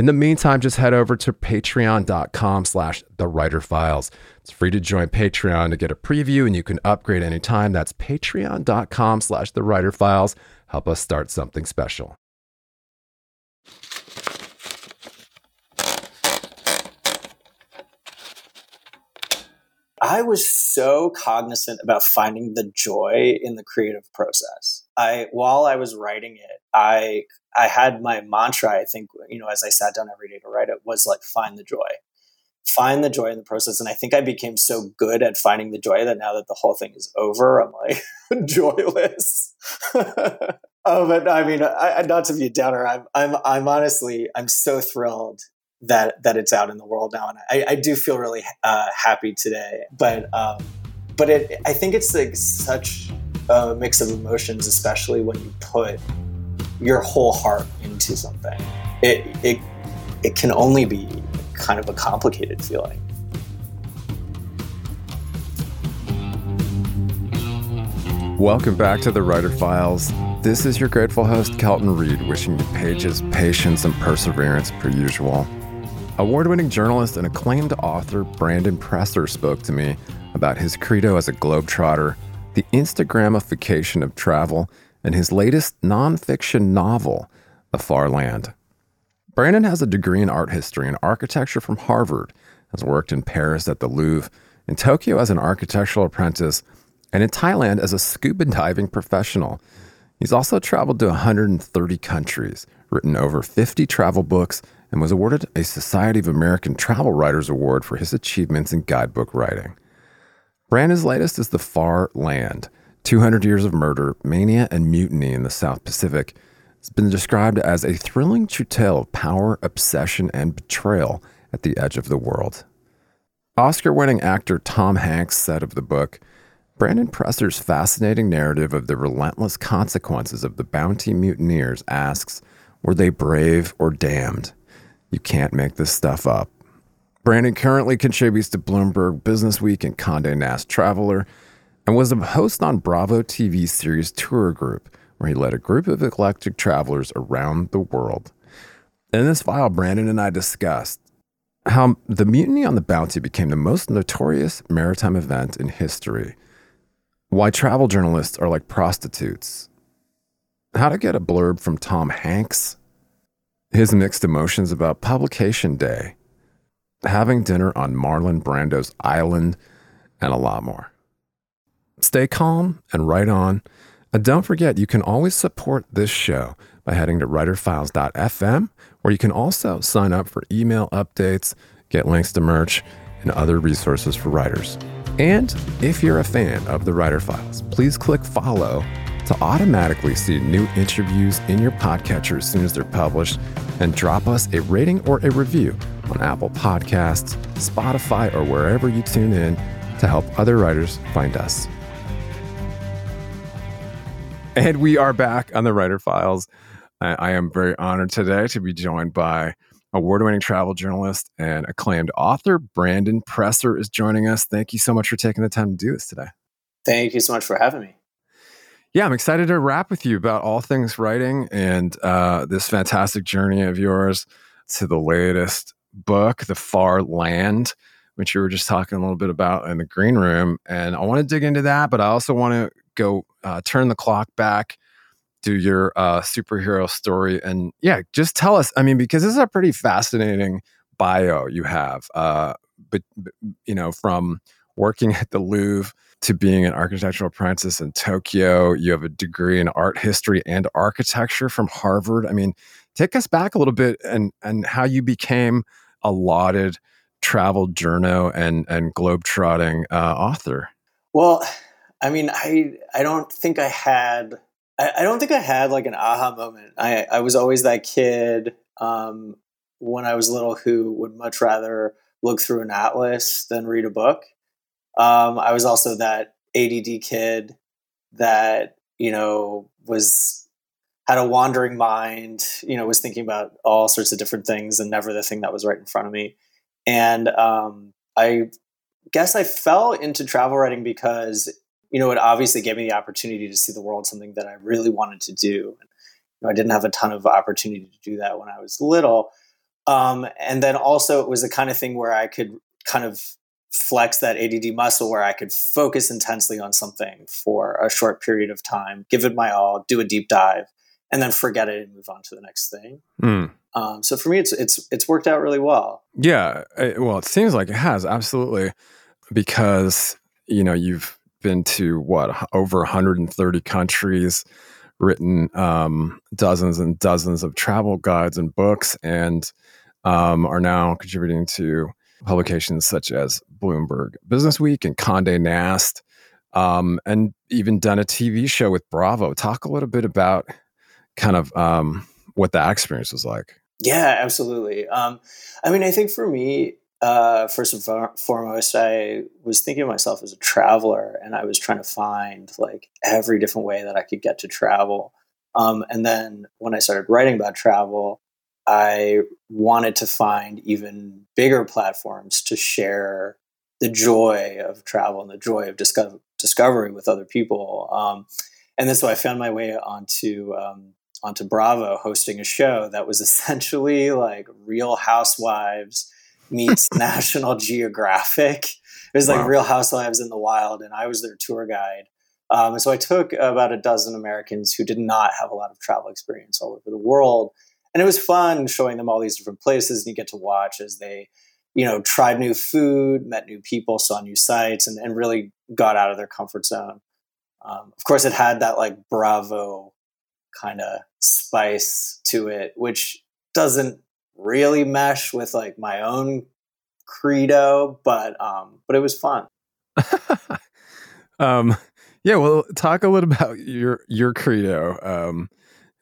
In the meantime, just head over to patreon.com slash the writer files. It's free to join Patreon to get a preview and you can upgrade anytime. That's patreon.com slash the writer files. Help us start something special. I was so cognizant about finding the joy in the creative process. I while I was writing it, I I had my mantra, I think, you know, as I sat down every day to write it was like find the joy. Find the joy in the process. And I think I became so good at finding the joy that now that the whole thing is over, I'm like joyless. oh, but I mean, I, not to be a downer, I'm, I'm, I'm honestly, I'm so thrilled that that it's out in the world now, and I, I do feel really uh, happy today. But um, but it, I think it's like such a mix of emotions, especially when you put your whole heart into something. It it it can only be kind of a complicated feeling. Welcome back to the Writer Files. This is your grateful host, Kelton Reid, wishing you pages, patience, and perseverance per usual. Award winning journalist and acclaimed author Brandon Presser spoke to me about his credo as a globetrotter, the Instagramification of travel, and his latest nonfiction novel, The Far Land. Brandon has a degree in art history and architecture from Harvard, has worked in Paris at the Louvre, in Tokyo as an architectural apprentice, and in Thailand as a scuba diving professional. He's also traveled to 130 countries, written over 50 travel books, and was awarded a Society of American Travel Writers Award for his achievements in guidebook writing. Brandon's latest is The Far Land 200 Years of Murder, Mania, and Mutiny in the South Pacific. It's been described as a thrilling tale of power, obsession, and betrayal at the edge of the world. Oscar winning actor Tom Hanks said of the book Brandon Presser's fascinating narrative of the relentless consequences of the bounty mutineers asks Were they brave or damned? You can't make this stuff up. Brandon currently contributes to Bloomberg Businessweek and Condé Nast Traveler and was a host on Bravo TV series Tour Group, where he led a group of eclectic travelers around the world. In this file, Brandon and I discussed how the mutiny on the Bounty became the most notorious maritime event in history, why travel journalists are like prostitutes, how to get a blurb from Tom Hanks his mixed emotions about publication day, having dinner on Marlon Brando's island, and a lot more. Stay calm and write on. And don't forget, you can always support this show by heading to writerfiles.fm, where you can also sign up for email updates, get links to merch, and other resources for writers. And if you're a fan of the Writer Files, please click follow to automatically see new interviews in your podcatcher as soon as they're published and drop us a rating or a review on Apple Podcasts, Spotify, or wherever you tune in to help other writers find us. And we are back on the Writer Files. I, I am very honored today to be joined by award winning travel journalist and acclaimed author Brandon Presser is joining us. Thank you so much for taking the time to do this today. Thank you so much for having me yeah, I'm excited to rap with you about all things writing and uh, this fantastic journey of yours to the latest book, The Far Land, which you were just talking a little bit about in the green room. And I want to dig into that, but I also want to go uh, turn the clock back do your uh, superhero story. And yeah, just tell us, I mean, because this is a pretty fascinating bio you have, uh, but, you know, from working at the Louvre to being an architectural apprentice in Tokyo. You have a degree in art history and architecture from Harvard. I mean, take us back a little bit and and how you became a lauded travel journo and and globetrotting uh, author. Well, I mean, I I don't think I had I, I, don't think I had like an aha moment. I I was always that kid um, when I was little who would much rather look through an atlas than read a book. Um, I was also that ADD kid that you know was had a wandering mind. You know, was thinking about all sorts of different things and never the thing that was right in front of me. And um, I guess I fell into travel writing because you know it obviously gave me the opportunity to see the world, something that I really wanted to do. You know, I didn't have a ton of opportunity to do that when I was little. Um, and then also it was the kind of thing where I could kind of flex that ADD muscle where I could focus intensely on something for a short period of time, give it my all, do a deep dive, and then forget it and move on to the next thing. Mm. Um, so for me, it's it's it's worked out really well. Yeah, it, well, it seems like it has absolutely because you know you've been to what over 130 countries, written um, dozens and dozens of travel guides and books, and um, are now contributing to publications such as Bloomberg Business Week and Condé Nast, um, and even done a TV show with Bravo. Talk a little bit about kind of um, what that experience was like. Yeah, absolutely. Um, I mean, I think for me, uh, first and foremost, I was thinking of myself as a traveler, and I was trying to find like every different way that I could get to travel. Um, and then when I started writing about travel, I wanted to find even bigger platforms to share the joy of travel and the joy of discover- discovery with other people. Um, and then so I found my way onto um, onto Bravo, hosting a show that was essentially like Real Housewives meets National Geographic. It was like wow. Real Housewives in the wild, and I was their tour guide. Um, and so I took about a dozen Americans who did not have a lot of travel experience all over the world and it was fun showing them all these different places and you get to watch as they you know tried new food met new people saw new sights and, and really got out of their comfort zone um, of course it had that like bravo kind of spice to it which doesn't really mesh with like my own credo but um but it was fun um yeah well talk a little about your your credo um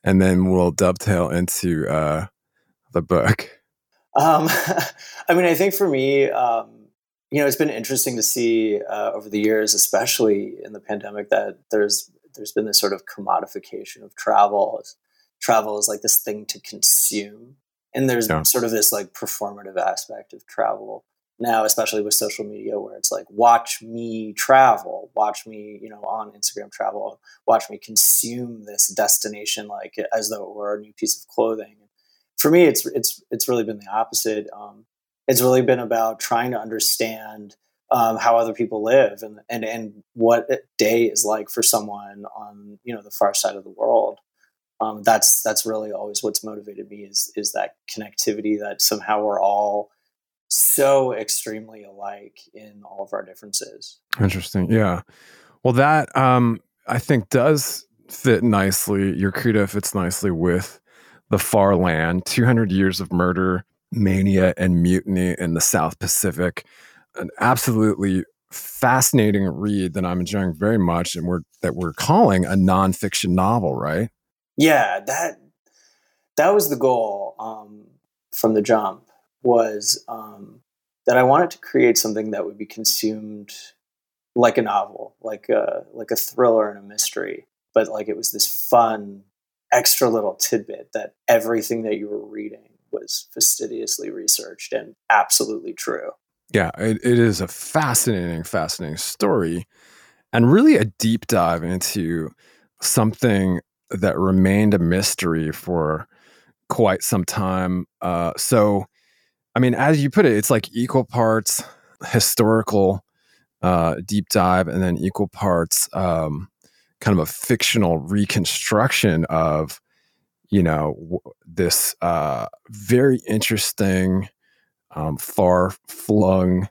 and then we'll dovetail into uh, the book. Um, I mean, I think for me, um, you know, it's been interesting to see uh, over the years, especially in the pandemic, that there's there's been this sort of commodification of travel. Travel is like this thing to consume, and there's yeah. sort of this like performative aspect of travel now, especially with social media, where it's like, watch me travel, watch me, you know, on Instagram travel, watch me consume this destination like as though it were a new piece of clothing. For me, it's it's it's really been the opposite. Um, it's really been about trying to understand um, how other people live and, and and what a day is like for someone on you know the far side of the world. Um, that's that's really always what's motivated me is is that connectivity that somehow we're all so extremely alike in all of our differences. Interesting. Yeah. Well, that um, I think does fit nicely. Your credo fits nicely with the far land 200 years of murder, mania, and mutiny in the South Pacific. An absolutely fascinating read that I'm enjoying very much, and we're that we're calling a nonfiction novel, right? Yeah, that that was the goal um, from the jump was um, that I wanted to create something that would be consumed like a novel, like a like a thriller and a mystery, but like it was this fun extra little tidbit that everything that you were reading was fastidiously researched and absolutely true. Yeah, it, it is a fascinating, fascinating story, and really a deep dive into something that remained a mystery for quite some time. Uh, so I mean, as you put it, it's like equal parts historical uh, deep dive and then equal parts um, kind of a fictional reconstruction of, you know, w- this uh, very interesting, um, far flung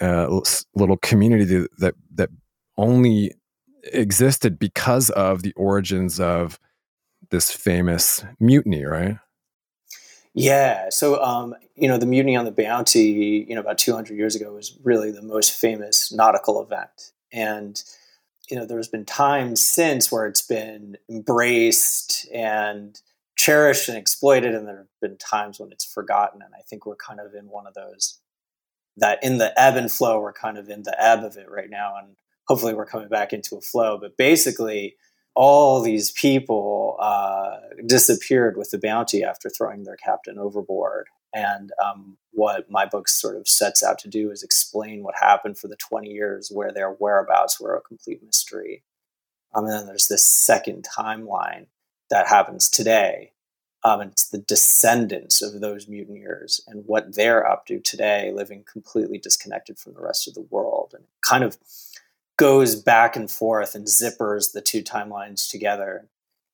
uh, little community that, that, that only existed because of the origins of this famous mutiny, right? Yeah. So, um, you know, the mutiny on the Bounty, you know, about 200 years ago was really the most famous nautical event. And, you know, there's been times since where it's been embraced and cherished and exploited. And there have been times when it's forgotten. And I think we're kind of in one of those that in the ebb and flow, we're kind of in the ebb of it right now. And hopefully we're coming back into a flow. But basically, all these people uh, disappeared with the bounty after throwing their captain overboard. And um, what my book sort of sets out to do is explain what happened for the 20 years where their whereabouts were a complete mystery. Um, and then there's this second timeline that happens today. Um, and it's the descendants of those mutineers and what they're up to today, living completely disconnected from the rest of the world. And kind of goes back and forth and zippers the two timelines together.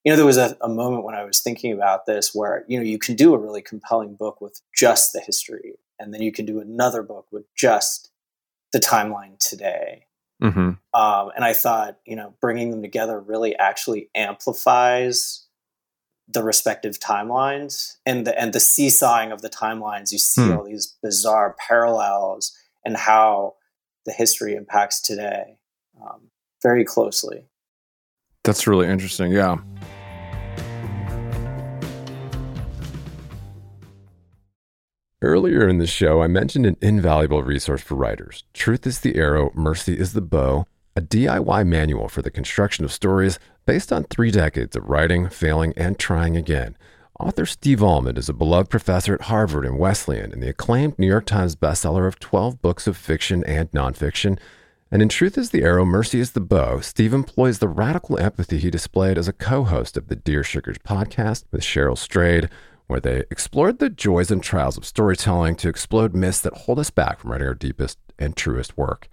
You know, there was a, a, moment when I was thinking about this where, you know, you can do a really compelling book with just the history, and then you can do another book with just the timeline today. Mm-hmm. Um, and I thought, you know, bringing them together really actually amplifies the respective timelines and the and the seesawing of the timelines. You see hmm. all these bizarre parallels and how the history impacts today um, very closely. That's really interesting. Yeah. Earlier in the show, I mentioned an invaluable resource for writers Truth is the Arrow, Mercy is the Bow, a DIY manual for the construction of stories based on three decades of writing, failing, and trying again. Author Steve Almond is a beloved professor at Harvard and Wesleyan and the acclaimed New York Times bestseller of 12 books of fiction and nonfiction and in Truth is the Arrow, Mercy is the Bow, Steve employs the radical empathy he displayed as a co host of the Dear Sugars podcast with Cheryl Strayed, where they explored the joys and trials of storytelling to explode myths that hold us back from writing our deepest and truest work.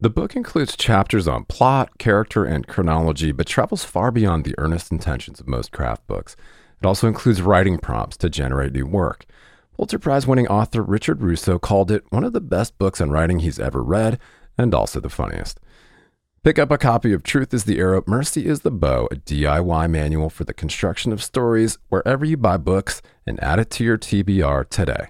The book includes chapters on plot, character, and chronology, but travels far beyond the earnest intentions of most craft books. It also includes writing prompts to generate new work. Pulitzer Prize winning author Richard Russo called it one of the best books on writing he's ever read and also the funniest. Pick up a copy of Truth is the Arrow, Mercy is the Bow, a DIY manual for the construction of stories wherever you buy books, and add it to your TBR today.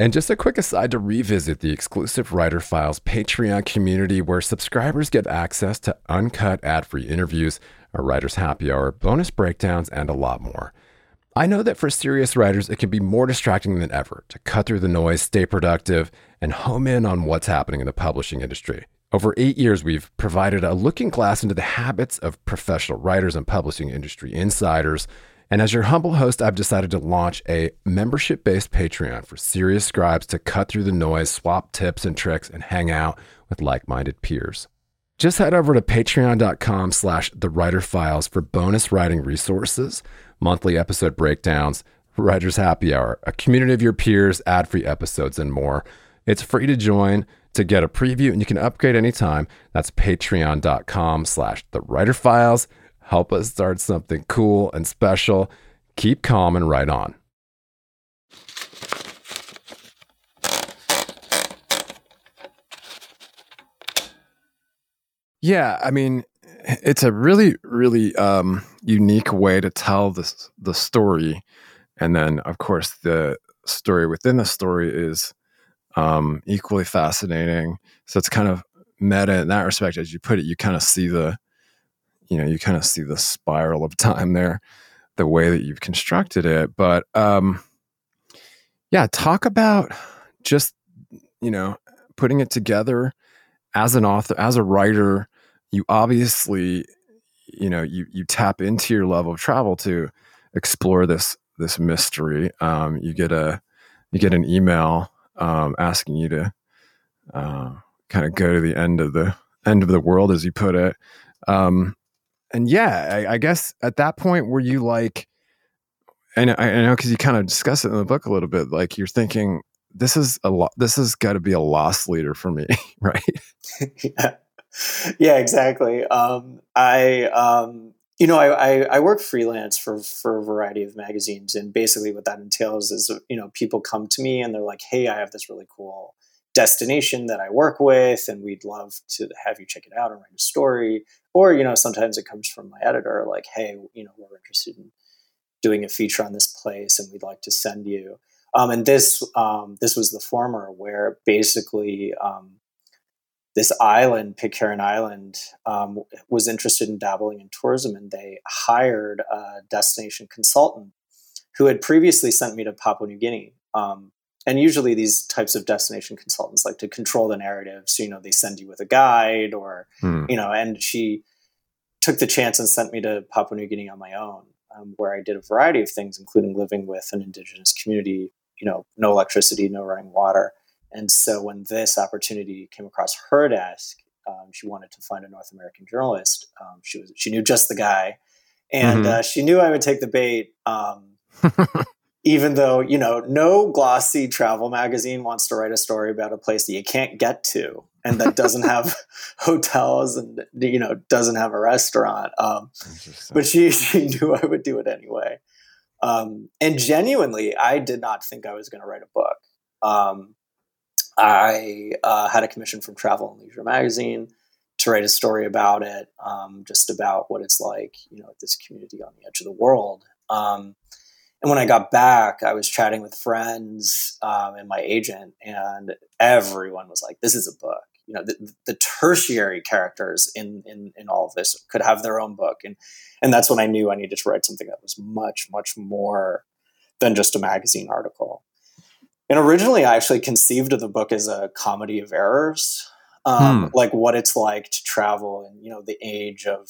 And just a quick aside to revisit the exclusive Writer Files Patreon community where subscribers get access to uncut ad free interviews, a writer's happy hour, bonus breakdowns, and a lot more. I know that for serious writers, it can be more distracting than ever to cut through the noise, stay productive, and home in on what's happening in the publishing industry. Over eight years, we've provided a looking glass into the habits of professional writers and publishing industry insiders. And as your humble host, I've decided to launch a membership based Patreon for serious scribes to cut through the noise, swap tips and tricks, and hang out with like minded peers. Just head over to patreon.com slash the writer files for bonus writing resources monthly episode breakdowns, Writers Happy Hour, a community of your peers, ad free episodes, and more. It's free to join to get a preview and you can upgrade anytime. That's patreon.com slash the writer files. Help us start something cool and special. Keep calm and write on. Yeah, I mean, it's a really really um, unique way to tell this the story. And then of course the story within the story is um, equally fascinating. So it's kind of meta in that respect as you put it you kind of see the you know you kind of see the spiral of time there the way that you've constructed it. But um yeah talk about just you know putting it together as an author as a writer you obviously you know you you tap into your level of travel to explore this this mystery. Um, you get a you get an email um, asking you to uh, kind of go to the end of the end of the world as you put it. Um, and yeah I, I, guess at that point were you like and I, I know because you kind of discuss it in the book a little bit like you're thinking this is a lot this has got to be a loss leader for me right yeah yeah, exactly. Um, I, um, you know, I, I, I, work freelance for, for a variety of magazines. And basically what that entails is, you know, people come to me and they're like, Hey, I have this really cool destination that I work with, and we'd love to have you check it out and write a story. Or, you know, sometimes it comes from my editor, like, hey, you know, we're interested in doing a feature on this place and we'd like to send you. Um, and this um, this was the former, where basically um, this island, Pitcairn Island, um, was interested in dabbling in tourism, and they hired a destination consultant who had previously sent me to Papua New Guinea. Um, and usually, these types of destination consultants like to control the narrative, so you know they send you with a guide, or hmm. you know. And she took the chance and sent me to Papua New Guinea on my own, um, where I did a variety of things, including living with an indigenous community you know, no electricity, no running water. And so when this opportunity came across her desk, um, she wanted to find a North American journalist. Um, she was she knew just the guy, and mm-hmm. uh, she knew I would take the bait. Um, even though you know, no glossy travel magazine wants to write a story about a place that you can't get to and that doesn't have hotels and you know doesn't have a restaurant. Um, but she she knew I would do it anyway. Um, and genuinely, I did not think I was going to write a book. Um, I uh, had a commission from Travel and Leisure magazine to write a story about it, um, just about what it's like, you know, at this community on the edge of the world. Um, and when I got back, I was chatting with friends um, and my agent, and everyone was like, "This is a book." You know, the, the tertiary characters in, in in all of this could have their own book, and and that's when I knew I needed to write something that was much, much more than just a magazine article. And originally, I actually conceived of the book as a comedy of errors, um, hmm. like what it's like to travel in, you know, the age of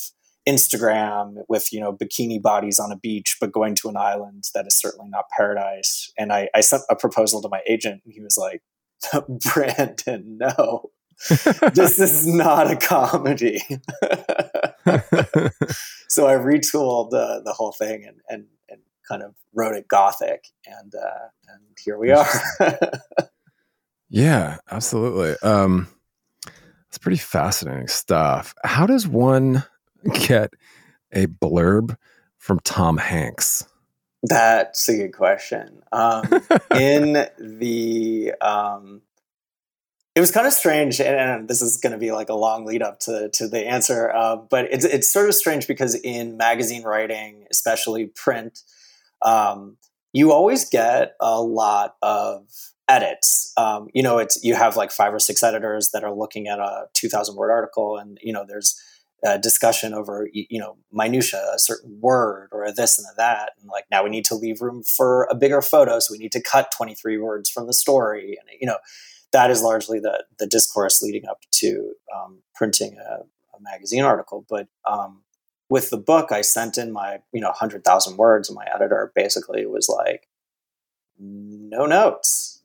Instagram with, you know, bikini bodies on a beach, but going to an island that is certainly not paradise. And I, I sent a proposal to my agent, and he was like, Brandon, no, this is not a comedy. so I retooled uh, the whole thing and, and, and kind of wrote it gothic, and uh, and here we are. yeah, absolutely. Um, it's pretty fascinating stuff. How does one get a blurb from Tom Hanks? That's a good question. Um, in the um, it was kind of strange, and, this is going to be like a long lead up to, to the answer. Uh, but it's it's sort of strange because in magazine writing, especially print, um, you always get a lot of edits. Um, you know, it's you have like five or six editors that are looking at a two thousand word article, and you know, there's a discussion over you know minutia, a certain word or this and that, and like now we need to leave room for a bigger photo, so we need to cut twenty three words from the story, and you know that is largely the the discourse leading up to um, printing a, a, magazine article. But um, with the book, I sent in my you know hundred thousand words, and my editor basically was like, "No notes."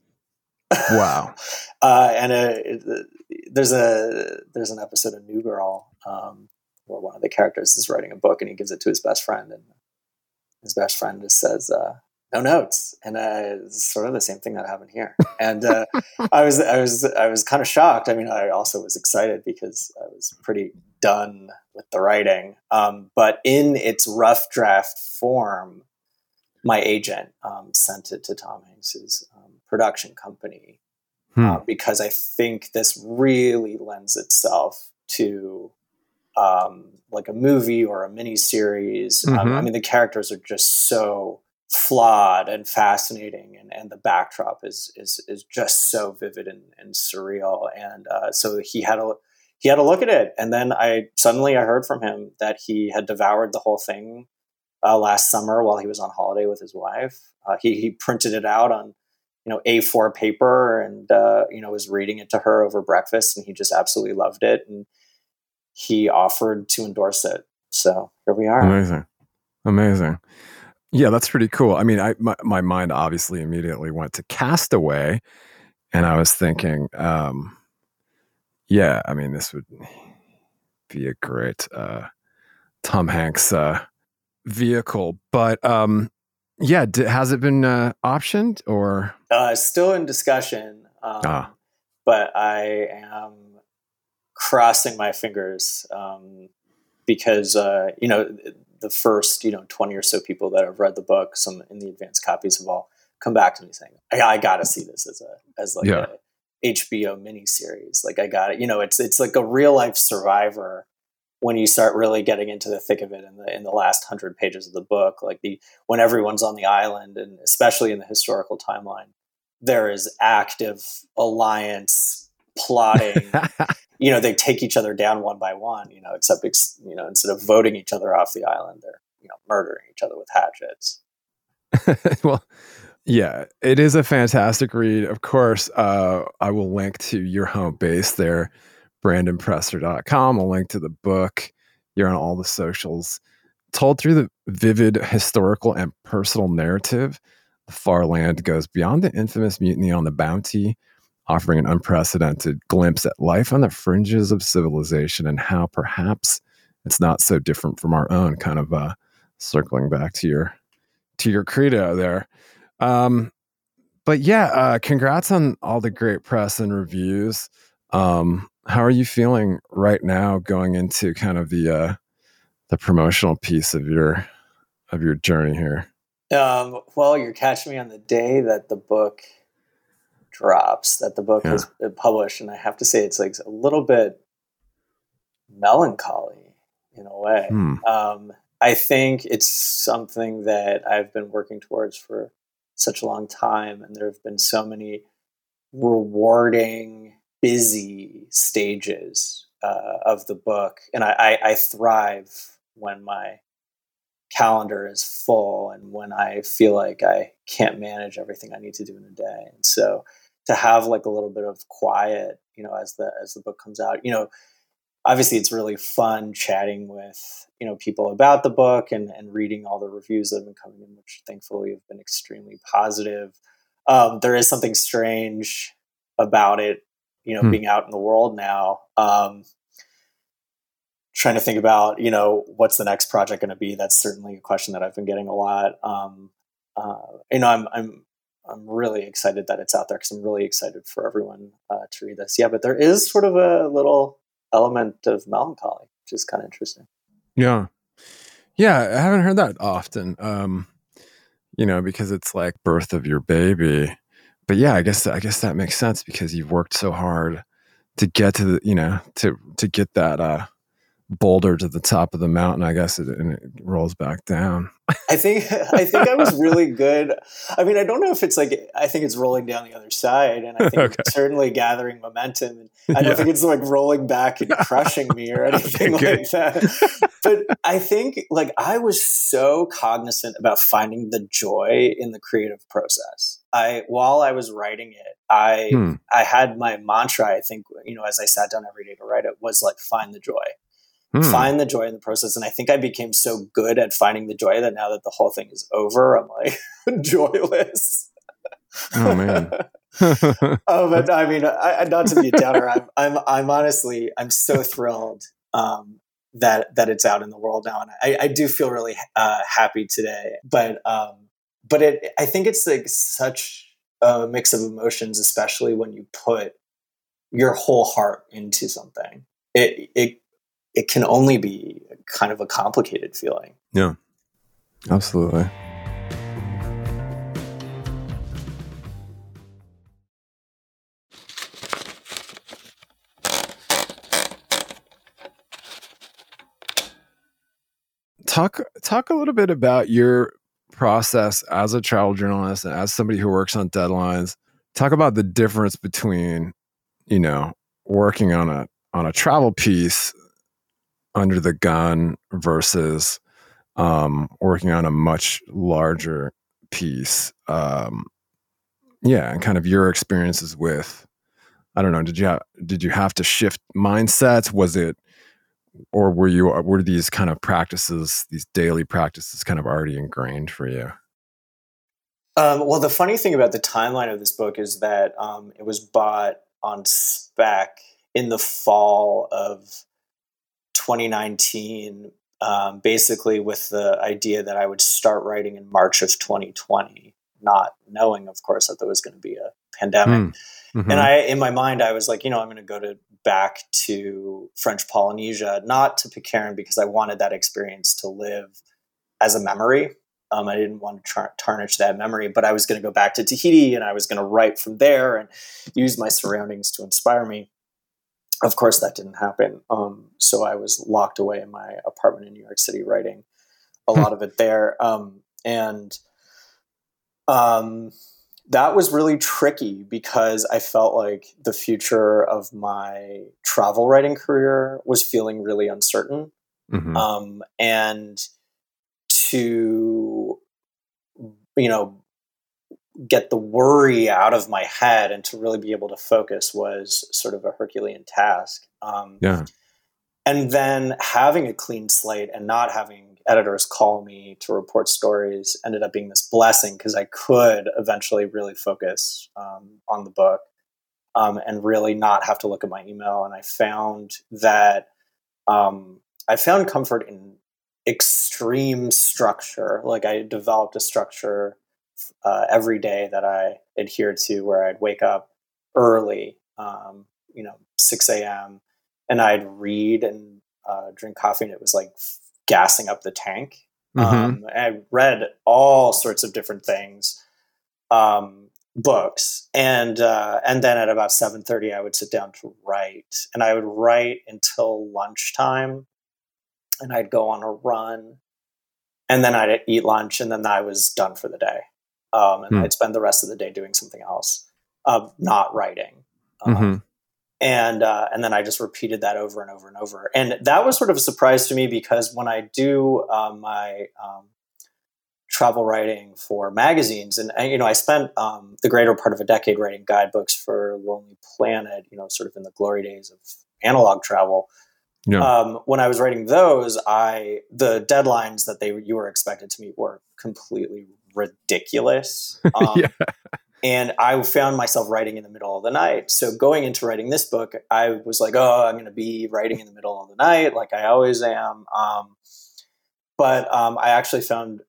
Wow. uh, and uh, it, there's a there's an episode of New Girl um, where one of the characters is writing a book, and he gives it to his best friend, and his best friend just says, uh, no notes. And uh, sort of the same thing that happened here. And uh, i was i was i was kind of shocked. I mean i also was excited because i was pretty done with the writing. Um, but in its rough draft form my agent um, sent it to tom hanks's um, production company hmm. uh, because i think this really lends itself to um, like a movie or a mini series um, mm-hmm. i mean the characters are just so flawed and fascinating and, and the backdrop is is is just so vivid and, and surreal. And uh, so he had a he had a look at it and then i suddenly i heard from him that he had devoured the whole thing uh, last summer while he was on holiday with his wife. Uh, he, he printed it out on you know a4 paper and uh, you know was reading it to her over breakfast and he just absolutely loved it and he offered to endorse it. So here we are. Amazing. Amazing yeah, that's pretty cool. I mean, I my, my mind obviously immediately went to Castaway, and I was thinking, um, yeah, I mean, this would be a great uh, Tom Hanks uh, vehicle. But um, yeah, d- has it been uh, optioned or uh, still in discussion? Um, ah. But I am crossing my fingers um, because uh, you know the first you know 20 or so people that have read the book some in the advanced copies have all come back to me saying i, I gotta see this as a as like yeah. a, HBO miniseries. Like I got it. You know, it's it's like a real life survivor when you start really getting into the thick of it in the in the last hundred pages of the book. Like the when everyone's on the island and especially in the historical timeline, there is active alliance plotting. you know, they take each other down one by one. You know, except you know instead of voting each other off the island, they're you know murdering each other with hatchets. well, yeah, it is a fantastic read. Of course, uh, I will link to your home base there, brandonpresser.com. I'll link to the book. You're on all the socials. Told through the vivid historical and personal narrative, the far land goes beyond the infamous mutiny on the Bounty, offering an unprecedented glimpse at life on the fringes of civilization and how perhaps it's not so different from our own. Kind of uh, circling back to your to your credo there. Um, but yeah, uh, congrats on all the great press and reviews. Um, how are you feeling right now going into kind of the uh, the promotional piece of your of your journey here? Um, well, you're catching me on the day that the book drops, that the book yeah. has published, and I have to say it's like a little bit melancholy in a way. Hmm. Um, I think it's something that I've been working towards for such a long time, and there have been so many rewarding, busy stages uh, of the book, and I, I, I thrive when my calendar is full and when I feel like I can't manage everything I need to do in a day. And so to have like a little bit of quiet, you know, as the as the book comes out, you know, obviously it's really fun chatting with you know people about the book and, and reading all the reviews that have been coming in which thankfully have been extremely positive. Um, there is something strange about it you know hmm. being out in the world now. Um, trying to think about you know what's the next project going to be that's certainly a question that i've been getting a lot. Um, uh, you know i'm i'm i'm really excited that it's out there because i'm really excited for everyone uh, to read this yeah but there is sort of a little element of melancholy, which is kind of interesting. Yeah. Yeah, I haven't heard that often. Um, you know, because it's like birth of your baby. But yeah, I guess I guess that makes sense because you've worked so hard to get to the, you know, to to get that uh boulder to the top of the mountain, I guess, it, and it rolls back down. I think I think I was really good. I mean, I don't know if it's like I think it's rolling down the other side, and I think okay. certainly gathering momentum. And I don't yeah. think it's like rolling back and crushing me or anything okay, like that. but I think like I was so cognizant about finding the joy in the creative process. I while I was writing it, I hmm. I had my mantra. I think you know, as I sat down every day to write it, was like find the joy hmm. find the joy in the process. And I think I became so good at finding the joy that now that the whole thing is over, I'm like joyless. Oh man. oh, but I mean, I, not to be a downer. I'm, I'm, I'm honestly, I'm so thrilled um, that that it's out in the world now, and I, I do feel really uh, happy today. But um, but it, I think it's like such a mix of emotions, especially when you put your whole heart into something. It it it can only be kind of a complicated feeling. Yeah, absolutely. Talk talk a little bit about your process as a travel journalist and as somebody who works on deadlines. Talk about the difference between, you know, working on a on a travel piece under the gun versus um, working on a much larger piece. Um, yeah, and kind of your experiences with. I don't know. Did you ha- did you have to shift mindsets? Was it, or were you were these kind of practices, these daily practices, kind of already ingrained for you? Um, well, the funny thing about the timeline of this book is that um, it was bought on spec in the fall of 2019, um, basically with the idea that I would start writing in March of 2020, not knowing, of course, that there was going to be a pandemic. Mm. Mm-hmm. And I, in my mind, I was like, you know, I'm going to go to back to French Polynesia, not to Pitcairn because I wanted that experience to live as a memory Um, I didn't want to tar- tarnish that memory, but I was going to go back to Tahiti and I was going to write from there and use my surroundings to inspire me. Of course, that didn't happen. Um, so I was locked away in my apartment in New York City writing a hmm. lot of it there. Um, and um, that was really tricky because I felt like the future of my travel writing career was feeling really uncertain. Mm-hmm. Um, and to, you know, get the worry out of my head and to really be able to focus was sort of a Herculean task. Um, yeah. And then having a clean slate and not having editors call me to report stories ended up being this blessing because I could eventually really focus um, on the book um, and really not have to look at my email. And I found that um, I found comfort in extreme structure. Like I developed a structure uh, every day that I adhered to, where I'd wake up early, um, you know, six a.m. and I'd read and uh, drink coffee, and it was like gassing up the tank. Mm-hmm. Um, I read all sorts of different things, um, books, and uh, and then at about seven thirty, I would sit down to write, and I would write until lunchtime, and I'd go on a run, and then I'd eat lunch, and then I was done for the day, um, and mm. I'd spend the rest of the day doing something else, uh, not writing. Um, mm-hmm and uh, and then I just repeated that over and over and over. And that was sort of a surprise to me because when I do um, my um, travel writing for magazines, and, and you know, I spent um, the greater part of a decade writing guidebooks for Lonely Planet. You know, sort of in the glory days of analog travel. Yeah. Um, when I was writing those, I the deadlines that they you were expected to meet were completely ridiculous. Um, yeah and I found myself writing in the middle of the night. So going into writing this book, I was like, "Oh, I'm going to be writing in the middle of the night, like I always am." Um, but um, I actually found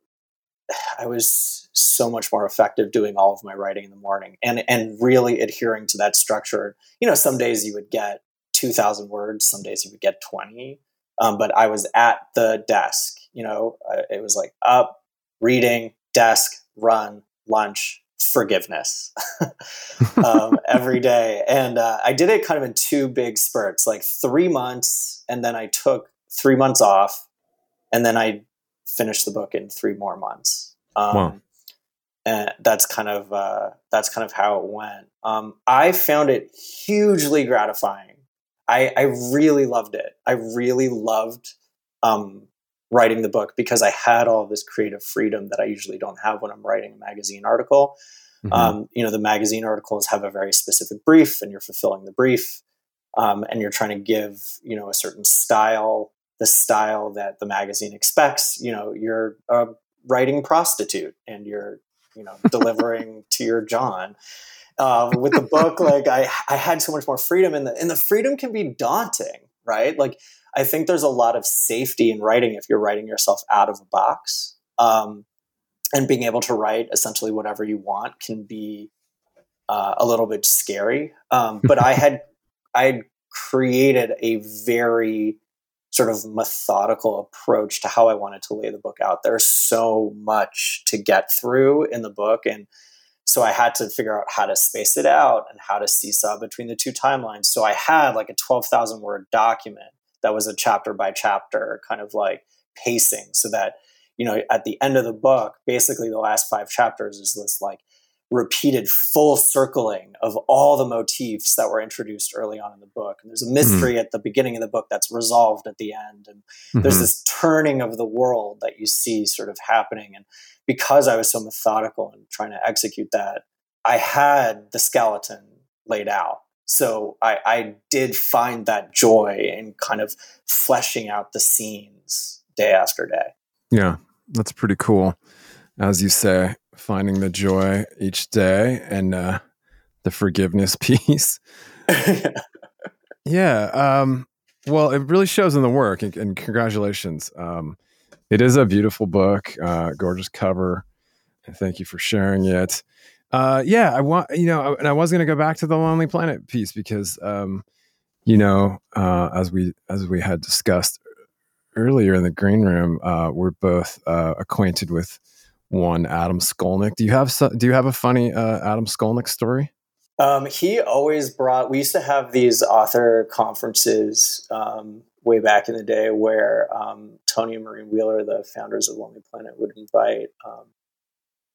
I was so much more effective doing all of my writing in the morning and and really adhering to that structure. You know, some days you would get two thousand words, some days you would get twenty, um, but I was at the desk. You know, it was like up, reading, desk, run, lunch, forgiveness um, every day. And uh, I did it kind of in two big spurts, like three months, and then I took three months off, and then I finished the book in three more months. Um, wow. And that's kind of uh, that's kind of how it went. Um, I found it hugely gratifying. I, I really loved it. I really loved um, writing the book because I had all this creative freedom that I usually don't have when I'm writing a magazine article. Mm-hmm. Um, you know, the magazine articles have a very specific brief, and you're fulfilling the brief, um, and you're trying to give you know a certain style, the style that the magazine expects. You know, you're a writing prostitute, and you're you know delivering to your John. Uh, with the book, like I, I had so much more freedom, and the and the freedom can be daunting, right? Like I think there's a lot of safety in writing if you're writing yourself out of a box. Um, and being able to write essentially whatever you want can be uh, a little bit scary. Um, but I had I had created a very sort of methodical approach to how I wanted to lay the book out. There's so much to get through in the book, and so I had to figure out how to space it out and how to seesaw between the two timelines. So I had like a twelve thousand word document that was a chapter by chapter kind of like pacing so that you know at the end of the book basically the last five chapters is this like repeated full circling of all the motifs that were introduced early on in the book and there's a mystery mm-hmm. at the beginning of the book that's resolved at the end and mm-hmm. there's this turning of the world that you see sort of happening and because i was so methodical in trying to execute that i had the skeleton laid out so I, I did find that joy in kind of fleshing out the scenes day after day. Yeah, that's pretty cool. As you say, finding the joy each day and uh, the forgiveness piece. yeah. Um, well, it really shows in the work, and, and congratulations. Um, it is a beautiful book, uh, gorgeous cover. And thank you for sharing it. Uh, yeah, I want you know, and I was going to go back to the Lonely Planet piece because, um, you know, uh, as we as we had discussed earlier in the green room, uh, we're both uh, acquainted with one Adam Skolnick. Do you have some, do you have a funny uh, Adam Skolnick story? Um, he always brought. We used to have these author conferences um, way back in the day where um, Tony and Maureen Wheeler, the founders of Lonely Planet, would invite um,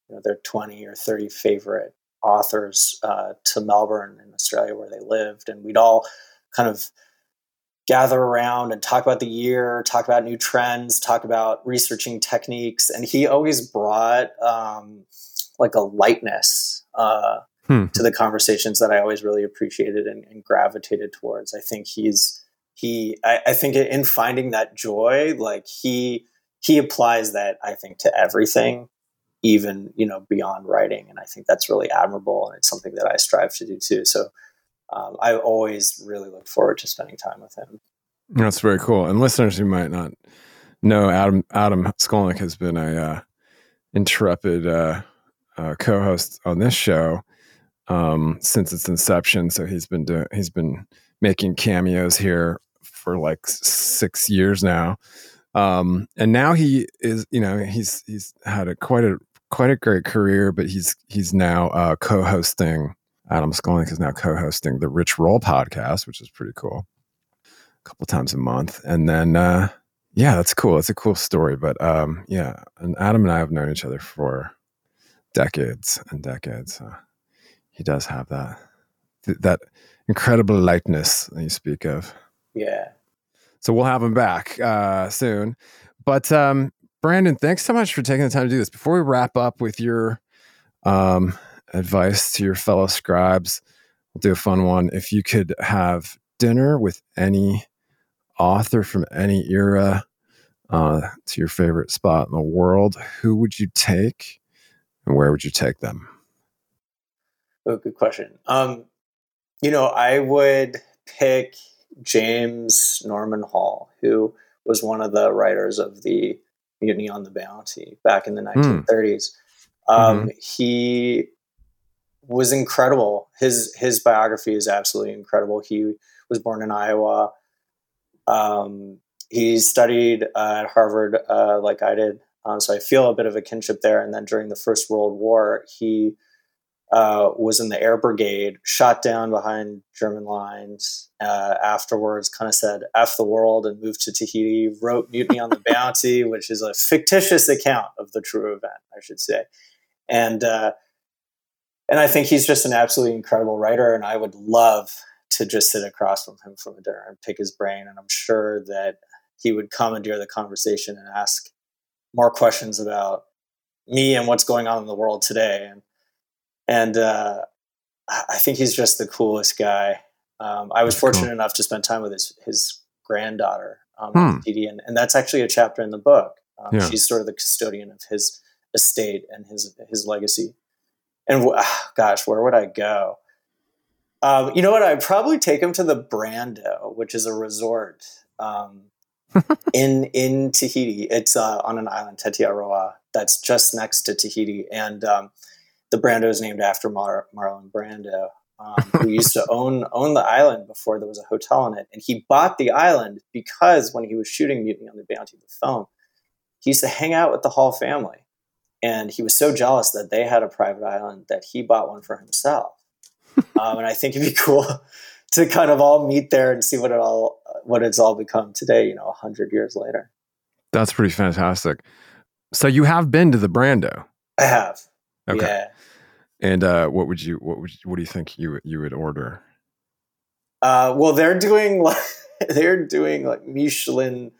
you know, their twenty or thirty favorite authors uh, to Melbourne in Australia where they lived, and we'd all kind of gather around and talk about the year, talk about new trends, talk about researching techniques. And he always brought um, like a lightness uh, hmm. to the conversations that I always really appreciated and, and gravitated towards. I think he's he. I, I, think in finding that joy, like he he applies that I think to everything, even you know beyond writing. And I think that's really admirable, and it's something that I strive to do too. So um, I always really look forward to spending time with him. That's very cool. And listeners who might not know, Adam Adam Skolnick has been a uh, intrepid uh, uh, co-host on this show um, since its inception. So he's been doing he's been making cameos here for like six years now. Um, and now he is, you know, he's he's had a quite a quite a great career, but he's he's now uh, co-hosting Adam Skolnick is now co-hosting the Rich Roll podcast, which is pretty cool. A couple times a month, and then uh, yeah, that's cool. It's a cool story. But um, yeah, and Adam and I have known each other for decades and decades. Uh, he does have that th- that incredible lightness that you speak of. Yeah. So we'll have him back uh, soon. But um, Brandon, thanks so much for taking the time to do this. Before we wrap up with your um, advice to your fellow scribes. We'll do a fun one. If you could have dinner with any author from any era uh, to your favorite spot in the world, who would you take and where would you take them? Oh, good question. Um, you know, I would pick James Norman Hall, who was one of the writers of the Mutiny on the Bounty back in the 1930s. Mm. Um, mm-hmm. He was incredible. His his biography is absolutely incredible. He was born in Iowa. Um, he studied uh, at Harvard, uh, like I did, um, so I feel a bit of a kinship there. And then during the First World War, he uh, was in the Air Brigade, shot down behind German lines. Uh, afterwards, kind of said "f the world" and moved to Tahiti. Wrote "Mutiny on the Bounty," which is a fictitious account of the true event, I should say, and uh, and I think he's just an absolutely incredible writer. And I would love to just sit across from him for a dinner and pick his brain. And I'm sure that he would commandeer the conversation and ask more questions about me and what's going on in the world today. And and uh, I think he's just the coolest guy. Um, I was fortunate cool. enough to spend time with his his granddaughter, um, hmm. and, and that's actually a chapter in the book. Um, yeah. She's sort of the custodian of his estate and his his legacy and gosh, where would I go? Um, you know what? I'd probably take him to the Brando, which is a resort um, in in Tahiti. It's uh, on an island, Tetiaroa, that's just next to Tahiti, and um, the Brando is named after Mar- Marlon Brando, um, who used to own own the island before there was a hotel on it, and he bought the island because when he was shooting Mutiny on the Bounty, the film, he used to hang out with the Hall family. And he was so jealous that they had a private island that he bought one for himself. um, and I think it'd be cool to kind of all meet there and see what it all what it's all become today. You know, a hundred years later. That's pretty fantastic. So you have been to the Brando. I have. Okay. Yeah. And uh, what would you what would what do you think you you would order? Uh, well, they're doing like they're doing like Michelin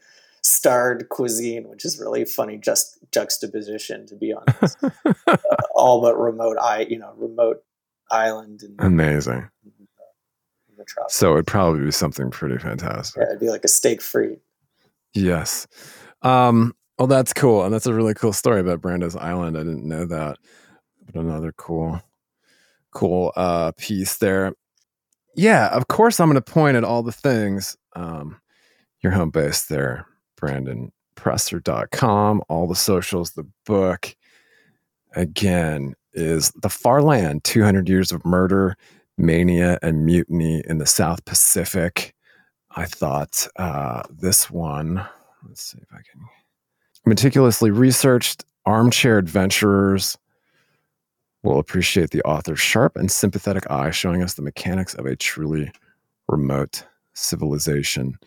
starred cuisine, which is really funny just juxtaposition to be honest. uh, all but remote i you know remote island and amazing. so it'd probably be something pretty fantastic. Yeah, it'd be like a steak frites. Yes. Um, well, that's cool, and that's a really cool story about Brando's Island. I didn't know that, but another cool, cool uh, piece there. Yeah, of course, I'm going to point at all the things. Um, your home base there, brandonpresser.com, all the socials, the book. Again, is The Far Land 200 Years of Murder, Mania, and Mutiny in the South Pacific. I thought uh, this one, let's see if I can, meticulously researched armchair adventurers will appreciate the author's sharp and sympathetic eye showing us the mechanics of a truly remote civilization.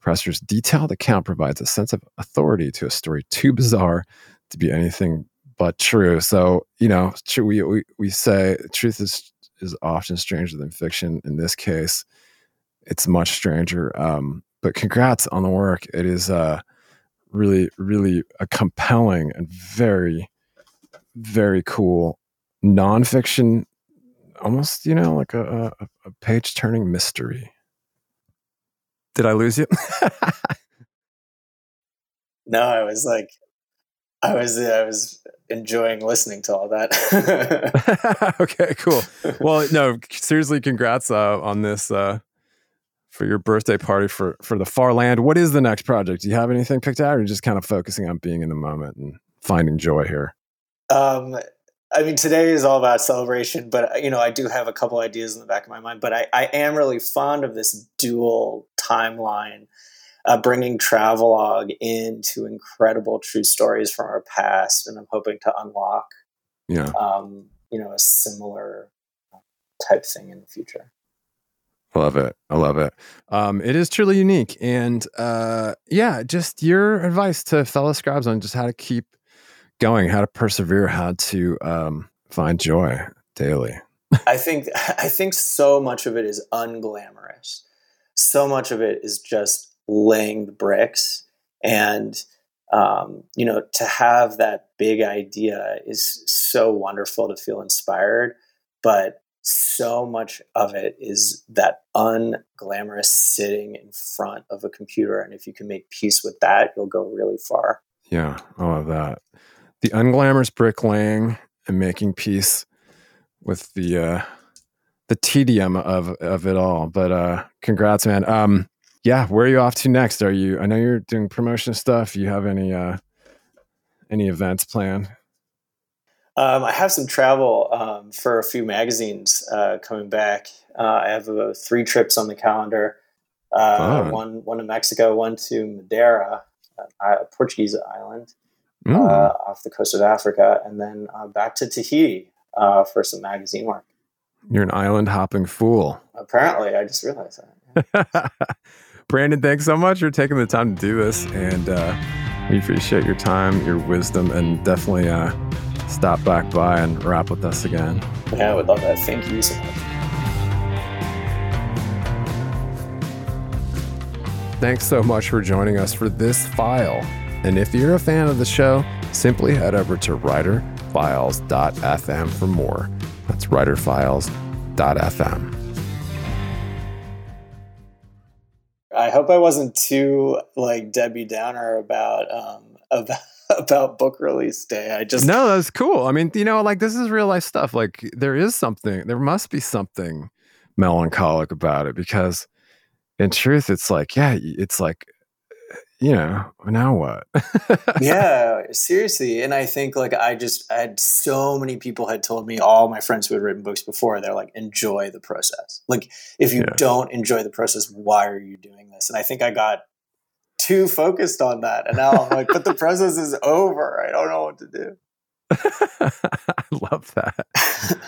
Presser's detailed account provides a sense of authority to a story too bizarre to be anything but true. So, you know, we, we, we say truth is, is often stranger than fiction. In this case, it's much stranger. Um, but congrats on the work. It is uh, really, really a compelling and very, very cool nonfiction, almost, you know, like a, a, a page turning mystery. Did I lose you? no, I was like, I was, I was enjoying listening to all that. okay, cool. Well, no, seriously, congrats uh, on this uh, for your birthday party for for the far land. What is the next project? Do you have anything picked out, or just kind of focusing on being in the moment and finding joy here? Um, I mean, today is all about celebration, but you know, I do have a couple ideas in the back of my mind. But I, I am really fond of this dual timeline, uh, bringing travelogue into incredible true stories from our past, and I'm hoping to unlock, yeah, um, you know, a similar type thing in the future. I love it. I love it. Um, it is truly unique, and uh, yeah, just your advice to fellow scribes on just how to keep going, how to persevere, how to um, find joy daily. I think I think so much of it is unglamorous. So much of it is just laying the bricks, and um, you know, to have that big idea is so wonderful to feel inspired. But so much of it is that unglamorous sitting in front of a computer, and if you can make peace with that, you'll go really far. Yeah, I love that the unglamorous bricklaying and making peace with the uh, the tedium of of it all. But uh, congrats, man. Um, yeah, where are you off to next? Are you? I know you're doing promotion stuff. You have any uh, any events planned? Um, I have some travel um, for a few magazines uh, coming back. Uh, I have uh, three trips on the calendar. Uh, one one to Mexico, one to Madeira, a Portuguese island, mm. uh, off the coast of Africa, and then uh, back to Tahiti uh, for some magazine work. You're an island hopping fool. Apparently, I just realized that. Yeah. Brandon, thanks so much for taking the time to do this, and uh, we appreciate your time, your wisdom, and definitely uh, stop back by and rap with us again. Yeah, I would love that. Thank you so much. Thanks so much for joining us for this file and if you're a fan of the show, simply head over to writerfiles.fm for more. That's writerfiles.fm. I hope I wasn't too like Debbie Downer about um about about book release day. I just No, that's cool. I mean, you know, like this is real life stuff. Like there is something, there must be something melancholic about it because in truth it's like, yeah, it's like you know, now what? yeah, seriously. And I think like I just I had so many people had told me, all my friends who had written books before, they're like, enjoy the process. Like if you yeah. don't enjoy the process, why are you doing this? And I think I got too focused on that. And now I'm like, but the process is over. I don't know what to do. I love that.